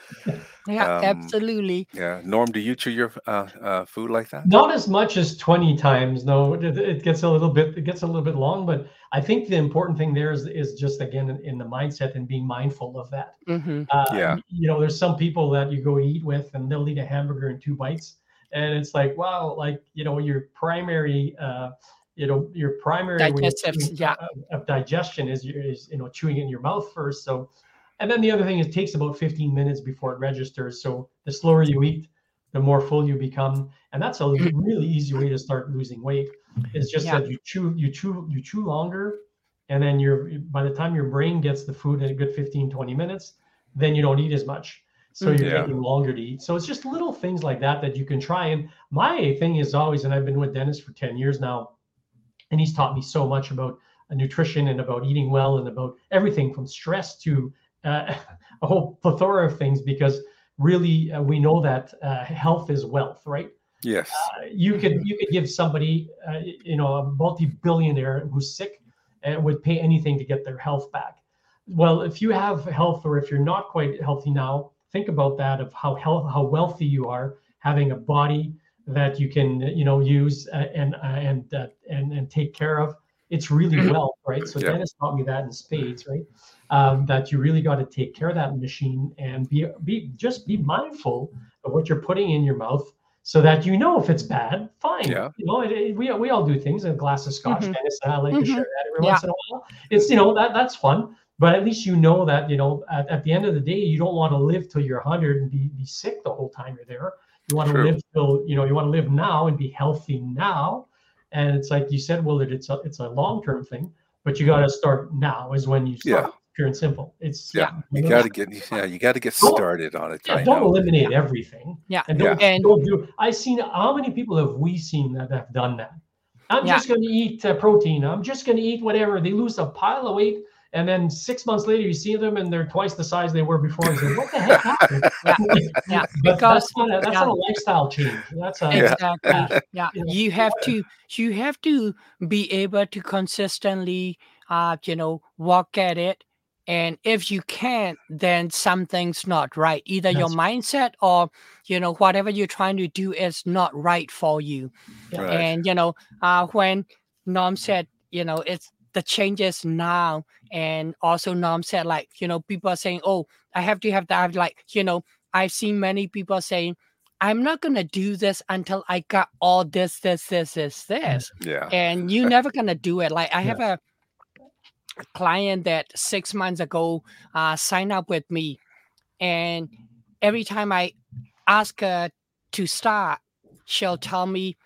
Speaker 1: yeah,
Speaker 2: um,
Speaker 1: absolutely.
Speaker 2: Yeah. Norm, do you chew your uh, uh, food like that?
Speaker 3: Not as much as 20 times. No, it, it gets a little bit it gets a little bit long, but I think the important thing there is is just again in, in the mindset and being mindful of that.
Speaker 1: hmm
Speaker 3: Uh,
Speaker 2: Yeah.
Speaker 3: You know, there's some people that you go eat with and they'll eat a hamburger in two bites. And it's like, wow, like, you know, your primary, uh, you know, your primary way of
Speaker 1: yeah.
Speaker 3: of, of digestion is, is, you know, chewing in your mouth first. So, and then the other thing is it takes about 15 minutes before it registers. So the slower you eat, the more full you become. And that's a really easy way to start losing weight is just
Speaker 1: Yeah.
Speaker 3: that you chew, you chew, you chew longer. And then you're, by the time your brain gets the food in a good 15, 20 minutes, then you don't eat as much. So
Speaker 1: Mhm.
Speaker 3: you're
Speaker 2: Yeah.
Speaker 3: taking longer to eat. So it's just little things like that that you can try. And my thing is always, and I've been with Dennis for 10 years now, and he's taught me so much about uh, nutrition and about eating well and about everything from stress to uh, a whole plethora of things because really uh, we know that uh, health is wealth, right?
Speaker 2: Yes.
Speaker 3: Uh, you could you could give somebody, uh, you know, a multi-billionaire who's sick and would pay anything to get their health back. Well, if you have health or if you're not quite healthy now, think about that of how health how wealthy you are having a body that you can you know use uh, and uh, and uh, and and take care of. It's really wealth, right? So
Speaker 2: Yeah.
Speaker 3: Dennis taught me that in spades, right? Um, that you really got to take care of that machine and be be just be mindful of what you're putting in your mouth so that you know if it's bad, fine.
Speaker 2: Yeah.
Speaker 3: You know, it, it- we, we all do things. A glass of scotch,
Speaker 1: Mhm.
Speaker 3: Dennis, and I like to
Speaker 1: Mhm.
Speaker 3: share that every
Speaker 1: Yeah.
Speaker 3: once in a while. It's you know that that's fun, but at least you know that you know at, at the end of the day, you don't want to live till you're 100 and be, be sick the whole time you're there. You want to live till you know you want to live now and be healthy now. And it's like you said, Willard, it's a it's a long term thing, but you got to start now. Is when you start.
Speaker 2: Yeah.
Speaker 3: Pure and simple. It's
Speaker 2: Yeah. You
Speaker 3: know,
Speaker 2: got to get yeah, you got to get started on it.
Speaker 3: yeah,
Speaker 2: I
Speaker 3: don't
Speaker 2: know.
Speaker 3: eliminate everything.
Speaker 1: Yeah.
Speaker 3: And don't,
Speaker 1: And-
Speaker 3: don't do. I've seen how many people have we seen that have done that? I'm
Speaker 1: Yeah.
Speaker 3: just going to eat uh, protein. I'm just going to eat whatever. They lose a pile of weight, and then six months later, you see them and they're twice the size they were before. And you say, "What the heck happened?"
Speaker 1: Yeah,
Speaker 3: But
Speaker 1: because-
Speaker 3: that's not a, that's
Speaker 1: yeah.
Speaker 3: not a lifestyle change. That's a
Speaker 2: Yeah.
Speaker 1: exactly yeah
Speaker 3: You know,
Speaker 1: you have to you have to be able to consistently uh you know work at it and if you can't then something's not right either your mindset or you know whatever you're trying to do is not right for you.
Speaker 2: Right.
Speaker 1: and you know uh when norm said you know it's the changes now and also norm said like you know people are saying oh i have to have that I've like you know i've seen many people saying i'm not gonna do this until i got all this this this this this.
Speaker 2: Yeah.
Speaker 1: and you're never gonna do it. Like i have a client that six months ago uh signed up with me. And every time i ask her to start she'll tell me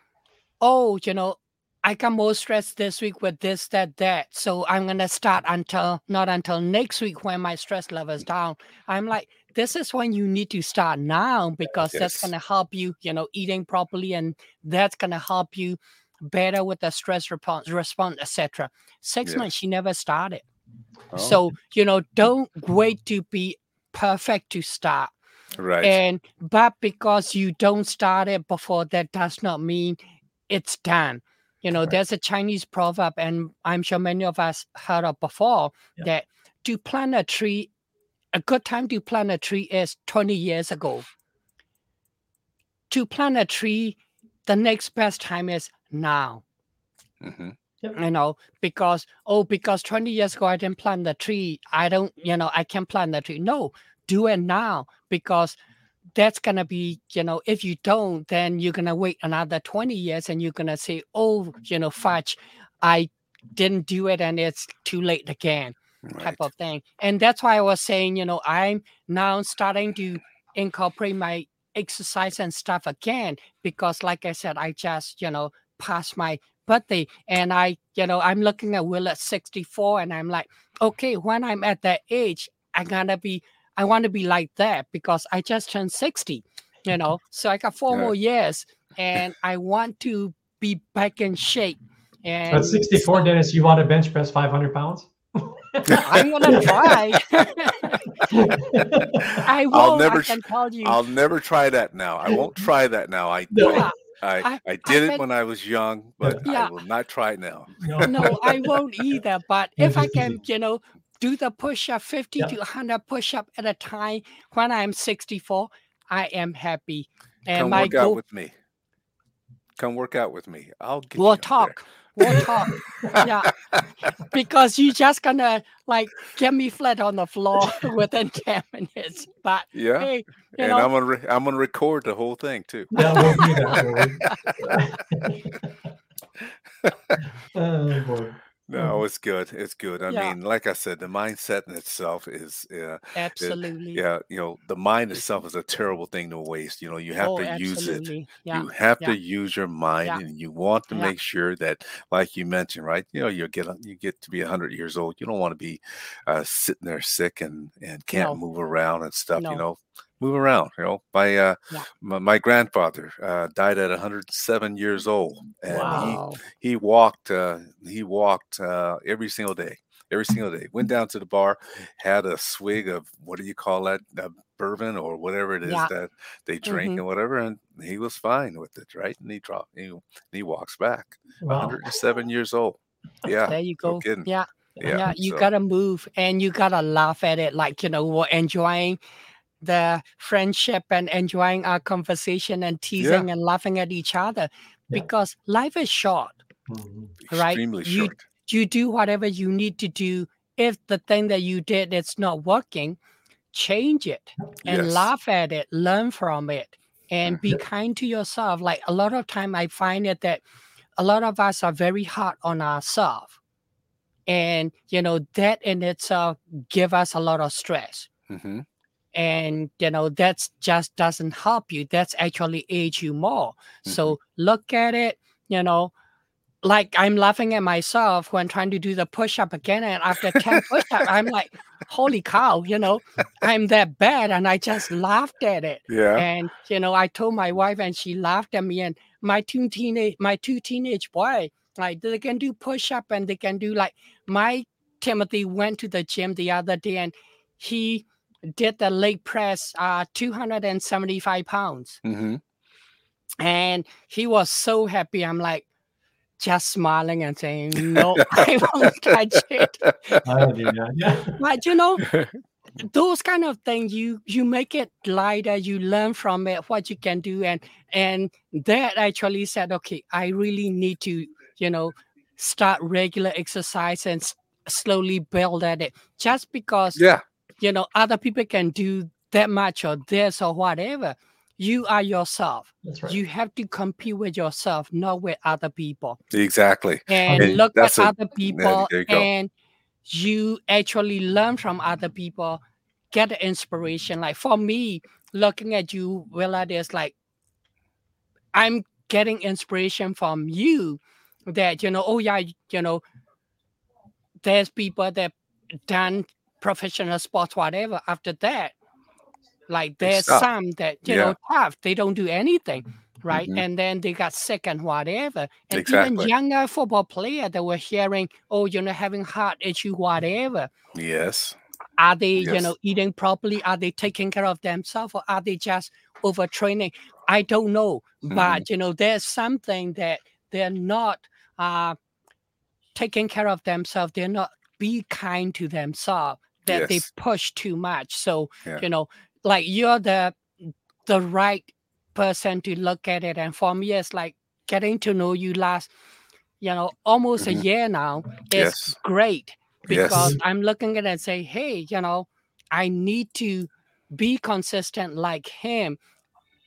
Speaker 1: oh you know i got more stress this week with this that that. So i'm gonna start until not until next week when my stress level is down. I'm like this is when you need to start now because that's gonna help you you know eating properly and that's gonna help you better with the stress response response etc six
Speaker 2: Yeah.
Speaker 1: months she never started
Speaker 2: Oh,
Speaker 1: so you know don't wait to be perfect to start
Speaker 2: right.
Speaker 1: and but because you don't start it before that does not mean it's done you know
Speaker 3: Correct.
Speaker 1: there's a chinese proverb and i'm sure many of us heard of before
Speaker 3: Yeah.
Speaker 1: that to plant a tree a good time to plant a tree is 20 years ago to plant a tree the next best time is now.
Speaker 2: Hmm
Speaker 1: you know because oh because 20 years ago i didn't plant the tree. I don't you know i can't plant the tree. No do it now because that's gonna be you know if you don't then you're gonna wait another 20 years and you're gonna say oh you know fudge i didn't do it and it's too late again
Speaker 2: Right.
Speaker 1: type of thing. And that's why I was saying, you know, I'm now starting to incorporate my exercise and stuff again because, like I said, I just, you know, passed my birthday and I, you know, I'm looking at Will at 64 and I'm like, okay, when I'm at that age, I gotta be, I want to be like that because I just turned 60, you know, so I got four
Speaker 2: Yeah.
Speaker 1: more years and I want to be back in shape. And
Speaker 3: At 64,
Speaker 1: so
Speaker 3: Dennis, you want to bench press 500 pounds?
Speaker 1: I'm gonna try. I
Speaker 2: will
Speaker 1: I'll
Speaker 2: never
Speaker 1: I can tell you.
Speaker 2: I'll never try that now. I won't try that now. I
Speaker 3: No.
Speaker 1: Yeah,
Speaker 2: I,
Speaker 1: I-
Speaker 2: I did it
Speaker 1: bet-
Speaker 2: when I was young, but
Speaker 1: Yeah.
Speaker 2: I will not try it now.
Speaker 3: no.
Speaker 1: no, I won't either. But if I can, you know, do the push up 50
Speaker 3: Yeah.
Speaker 1: to 100 push up at a time when I'm 64, I am happy. And
Speaker 2: Come
Speaker 1: my
Speaker 2: work out
Speaker 1: goal,
Speaker 2: with me. Come work out with me. I'll get you
Speaker 1: we'll
Speaker 2: up there.
Speaker 1: Talk. We'll talk. yeah, because you're just gonna like get me flat on the floor within 10 minutes. But
Speaker 2: Yeah,
Speaker 1: hey, you
Speaker 2: and
Speaker 1: know,
Speaker 2: I'm gonna re- I'm gonna record the whole thing too.
Speaker 3: Yeah, we'll do that. Oh, boy.
Speaker 2: No, it's good. It's good. I
Speaker 1: Yeah.
Speaker 2: mean, like I said, the mindset in itself is, uh,
Speaker 1: absolutely.
Speaker 2: yeah, you know, the mind itself is a terrible thing to waste. You know, you have
Speaker 1: oh,
Speaker 2: to use it.
Speaker 1: absolutely. Yeah.
Speaker 2: You have
Speaker 1: yeah.
Speaker 2: to use your mind,
Speaker 1: Yeah.
Speaker 2: and you want to
Speaker 1: Yeah.
Speaker 2: make sure that, like you mentioned, right? You know, you get you get to be hundred years old. You don't want to be uh, sitting there sick and and can't
Speaker 1: No.
Speaker 2: move around and stuff.
Speaker 1: No.
Speaker 2: You know, move around. You know, my uh,
Speaker 1: Yeah.
Speaker 2: my, my grandfather uh, died at 107 years old, and
Speaker 1: Wow.
Speaker 2: he he walked uh, he walked uh, every single day. Every single day, went down to the bar, had a swig of what do you call that? Uh, bourbon or whatever it is
Speaker 1: Yeah.
Speaker 2: that they drink
Speaker 1: Mhm.
Speaker 2: and whatever, and he was fine with it, right? And he dropped, he, he walks back,
Speaker 3: Wow.
Speaker 2: 107 years old. Yeah,
Speaker 1: There you
Speaker 2: no
Speaker 1: go.
Speaker 2: kidding.
Speaker 1: Yeah.
Speaker 2: yeah.
Speaker 1: yeah, you
Speaker 2: so-
Speaker 1: gotta move and you gotta laugh at it like you know we're enjoying the friendship and enjoying our conversation and teasing and laughing at each other
Speaker 3: Yeah.
Speaker 1: because life is short
Speaker 3: Mhm.
Speaker 1: right?
Speaker 2: extremely
Speaker 1: You-
Speaker 2: short.
Speaker 1: you do whatever you need to do if the thing that you did it's not working change it and
Speaker 2: Yes.
Speaker 1: laugh at it learn from it and be
Speaker 3: Yeah.
Speaker 1: kind to yourself like a lot of time i find it that a lot of us are very hard on ourselves and you know that in itself give us a lot of stress
Speaker 2: hmm
Speaker 1: and you know that's just doesn't help you. That's actually age you more. So mm-hmm. look at it you know like i'm laughing at myself when trying to do the push-up again and after 10 push-up i'm like holy cow you know? I'm that bad and i just laughed at it.
Speaker 2: Yeah.
Speaker 1: and you know i told my wife and she laughed at me and my two teenage my two teenage boy like they can do push-up and they can do like my timothy went to the gym the other day and he did the leg press uh 275 pounds
Speaker 2: hmm
Speaker 1: and he was so happy i'm like just smiling and saying no i won't touch it
Speaker 3: I do that. Yeah.
Speaker 1: but you know those kind of things you you make it lighter you learn from it what you can do and and that actually said okay i really need to you know start regular exercise and s- slowly build at it just because
Speaker 2: Yeah.
Speaker 1: You know other people can do that much or this or whatever. You are yourself.
Speaker 3: That's right.
Speaker 1: you have to compete with yourself not with other people.
Speaker 2: Exactly.
Speaker 1: and
Speaker 2: And
Speaker 1: look at
Speaker 2: a-
Speaker 1: other people
Speaker 2: there you
Speaker 1: and you actually learn from other people get the inspiration. Like for me looking at you Willa is like i'm getting inspiration from you that you know oh yeah you know there's people that done professional sports whatever after that like there's some that you
Speaker 2: Yeah.
Speaker 1: know tough they don't do anything right
Speaker 2: Mhm.
Speaker 1: and then they got sick and whatever and
Speaker 2: Exactly.
Speaker 1: even younger football player that were hearing oh you know having heart issue whatever
Speaker 2: Yes.
Speaker 1: are they you know eating properly are they taking care of themselves or are they just overtraining i don't know
Speaker 2: Mm-hmm.
Speaker 1: but you know there's something that they're not uh taking care of themselves they're not be kind to themselves that they push too much so
Speaker 2: Yeah.
Speaker 1: you know like you're the the right person to look at it and for me it's like getting to know you last you know almost
Speaker 2: Mhm.
Speaker 1: a year now is
Speaker 2: Yes.
Speaker 1: great because
Speaker 2: Yes.
Speaker 1: i'm looking at it and say hey you know i need to be consistent like him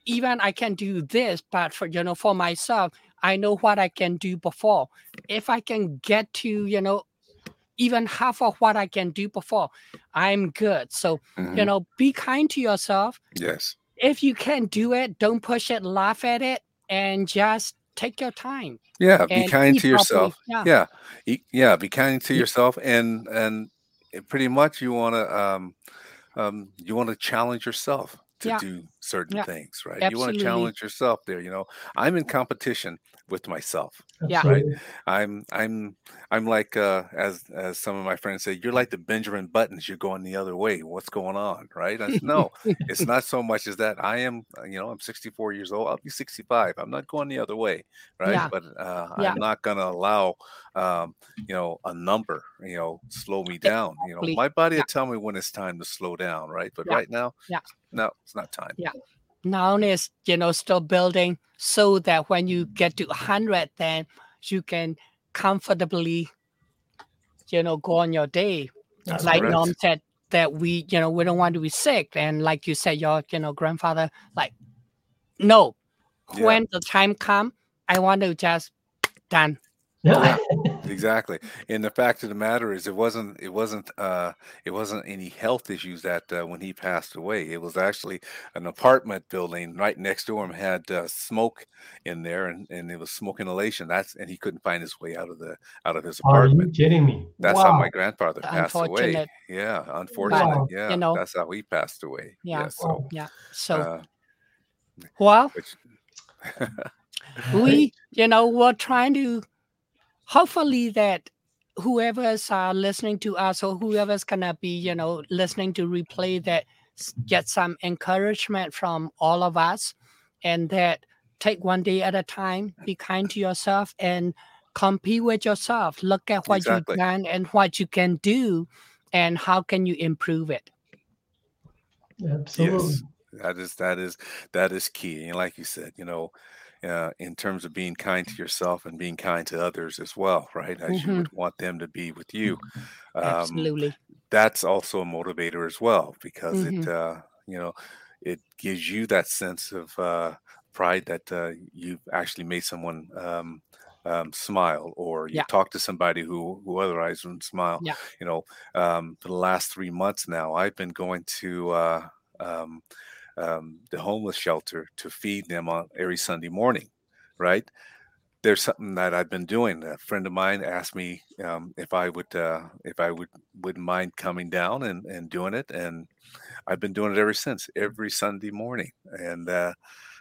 Speaker 1: even i can do this but for you know for myself i know what i can do before if i can get to you know even half of what i can do before i'm good so you
Speaker 2: Mhm.
Speaker 1: know be kind to yourself
Speaker 2: Yes.
Speaker 1: if you can do it don't push it laugh at it and just take your time
Speaker 2: Yeah. Be kind to
Speaker 1: properly.
Speaker 2: yourself.
Speaker 1: yeah
Speaker 2: Yeah. E- Yeah. Be kind to yourself, and and pretty much you want to um um you want to challenge yourself to
Speaker 1: Yeah.
Speaker 2: do certain
Speaker 1: Yeah.
Speaker 2: things, right? You want to challenge yourself there. You know, I'm in competition with myself.
Speaker 1: Yeah.
Speaker 3: Absolutely.
Speaker 2: I'm I'm I'm like uh as as some of my friends say, you're like the Benjamin Buttons. You're going the other way. What's going on, right? I said, no, it's not so much as that. I am, uh, you know, I'm 64 years old. I'll be 65. I'm not going the other way, right?
Speaker 1: Yeah.
Speaker 2: But uh,
Speaker 1: Yeah.
Speaker 2: I'm not going to allow, um, you know, a number, you know, slow me down. You know, my body
Speaker 1: Yeah.
Speaker 2: will tell me when it's time to slow down, right? But
Speaker 1: Yeah.
Speaker 2: right now,
Speaker 1: Yeah.
Speaker 2: No, it's not time. Yeah.
Speaker 1: Now is you know still building so that when you get to 100 then you can comfortably you know go on your day
Speaker 3: That's
Speaker 1: like
Speaker 2: correct.
Speaker 1: norm said that we you know we don't want to be sick and like you said your you know grandfather like no
Speaker 2: Yeah.
Speaker 1: when the time come i want to just done
Speaker 3: Yeah.
Speaker 2: exactly and the fact of the matter is it wasn't it wasn't uh it wasn't any health issues that uh, when he passed away it was actually an apartment building right next to him had uh, smoke in there and, and it was smoke inhalation that's and he couldn't find his way out of the out of his apartment.
Speaker 3: Are you
Speaker 2: apartment
Speaker 3: kidding me?
Speaker 2: that's how my grandfather passed away yeah unfortunate
Speaker 3: Wow.
Speaker 2: yeah
Speaker 1: You know-
Speaker 2: that's how he passed away
Speaker 1: Yeah.
Speaker 2: so
Speaker 3: Wow.
Speaker 1: yeah so
Speaker 2: uh,
Speaker 1: well
Speaker 2: which,
Speaker 1: we you know we're trying to hopefully that whoever's uh, listening to us or whoever's gonna be you know listening to replay that get some encouragement from all of us and that take one day at a time be kind to yourself and compete with yourself. Look at what exactly. you can and what you can do and how can you improve it.
Speaker 3: Absolutely. Yes,
Speaker 2: that is that is that is key. And like you said you know uh, in terms of being kind to yourself and being kind to others as well, right? As mm-hmm. you would want them to be with you.
Speaker 1: Um, Absolutely.
Speaker 2: That's also a motivator as well because mm-hmm. it, uh, you know, it gives you that sense of uh, pride that uh, you've actually made someone um, um, smile or you yeah. talk to somebody who who otherwise wouldn't smile.
Speaker 1: Yeah.
Speaker 2: You know, um, for the last three months now, I've been going to uh, um, um, the homeless shelter to feed them on every Sunday morning, right? There's something that I've been doing. A friend of mine asked me um, if I would uh, if I would wouldn't mind coming down and, and doing it, and I've been doing it ever since, every Sunday morning. And uh,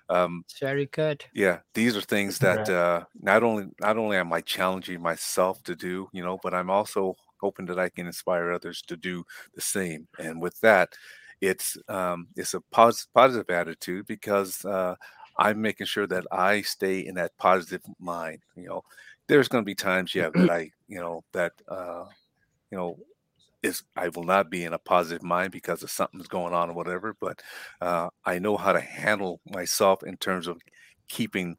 Speaker 2: um,
Speaker 1: very good.
Speaker 2: Yeah, these are things that uh, not only not only am I challenging myself to do, you know, but I'm also hoping that I can inspire others to do the same. And with that, it's um, it's a pos- positive attitude because uh, I'm making sure that I stay in that positive mind. You know, there's going to be times, yeah, that I, you know, that uh, you know, is I will not be in a positive mind because of something's going on or whatever. But uh, I know how to handle myself in terms of keeping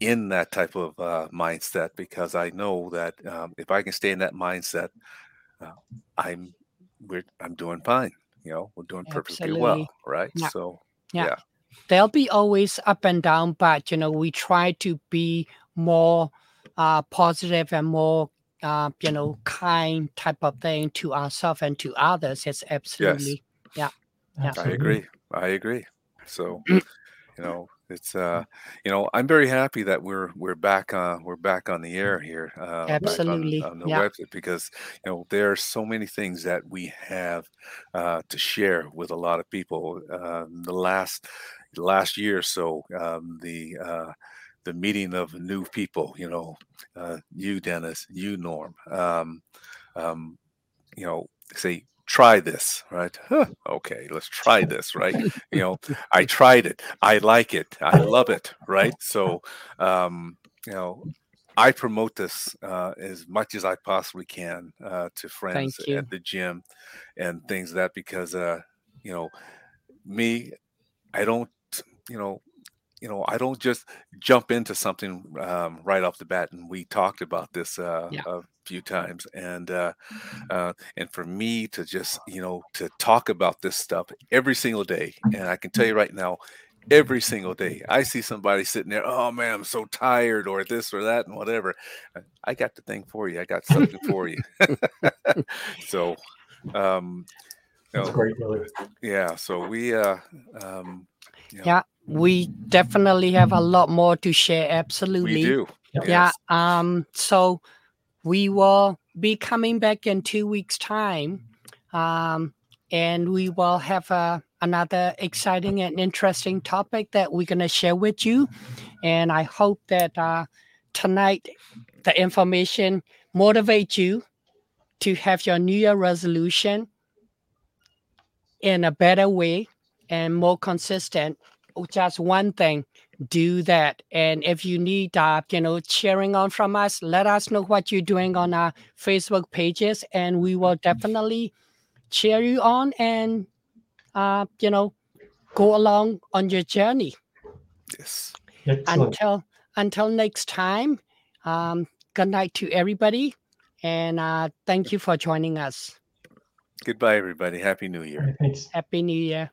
Speaker 2: in that type of uh, mindset because I know that um, if I can stay in that mindset, uh, I'm we're, I'm doing fine you know we're doing perfectly Absolutely. well right yeah. so yeah. yeah
Speaker 1: they'll be always up and down but you know we try to be more uh, positive and more uh, you know kind type of thing to ourselves and to others it's absolutely yes. yeah
Speaker 2: yeah i agree i agree so you know it's uh you know i'm very happy that we're we're back uh we're back on the air here uh
Speaker 1: absolutely
Speaker 2: on, on, the yeah. website because you know there are so many things that we have uh to share with a lot of people um the last last year or so um the uh the meeting of new people you know uh you dennis you norm um um you know say try this, right? Huh, okay, let's try this, right? you know, I tried it. I like it. I love it, right? So, um, you know, I promote this uh, as much as I possibly can uh, to friends at the gym and things like that because, uh, you know, me, I don't, you know, you know, I don't just jump into something um, right off the bat. And we talked about this uh, yeah. a few times, and uh, mm-hmm. uh, and for me to just you know to talk about this stuff every single day, and I can tell you right now, every single day, I see somebody sitting there. Oh man, I'm so tired, or this or that, and whatever. I got the thing for you. I got something for you. so, um,
Speaker 3: you know, great,
Speaker 2: Yeah. So we, uh, um,
Speaker 1: you know, yeah we definitely have a lot more to share. Absolutely. We
Speaker 2: do.
Speaker 1: Yeah. Yes. Um, so we will be coming back in two weeks' time. Um, and we will have uh, another exciting and interesting topic that we're going to share with you. And I hope that uh, tonight the information motivates you to have your New Year resolution in a better way and more consistent just one thing do that. And if you need uh, you know cheering on from us let us know what you're doing on our facebook pages and we will definitely cheer you on and uh, you know go along on your journey.
Speaker 2: Yes.
Speaker 3: Excellent.
Speaker 1: until until next time um, good night to everybody and uh, thank you for joining us.
Speaker 2: Goodbye everybody. Happy new year.
Speaker 3: Thanks.
Speaker 1: happy new year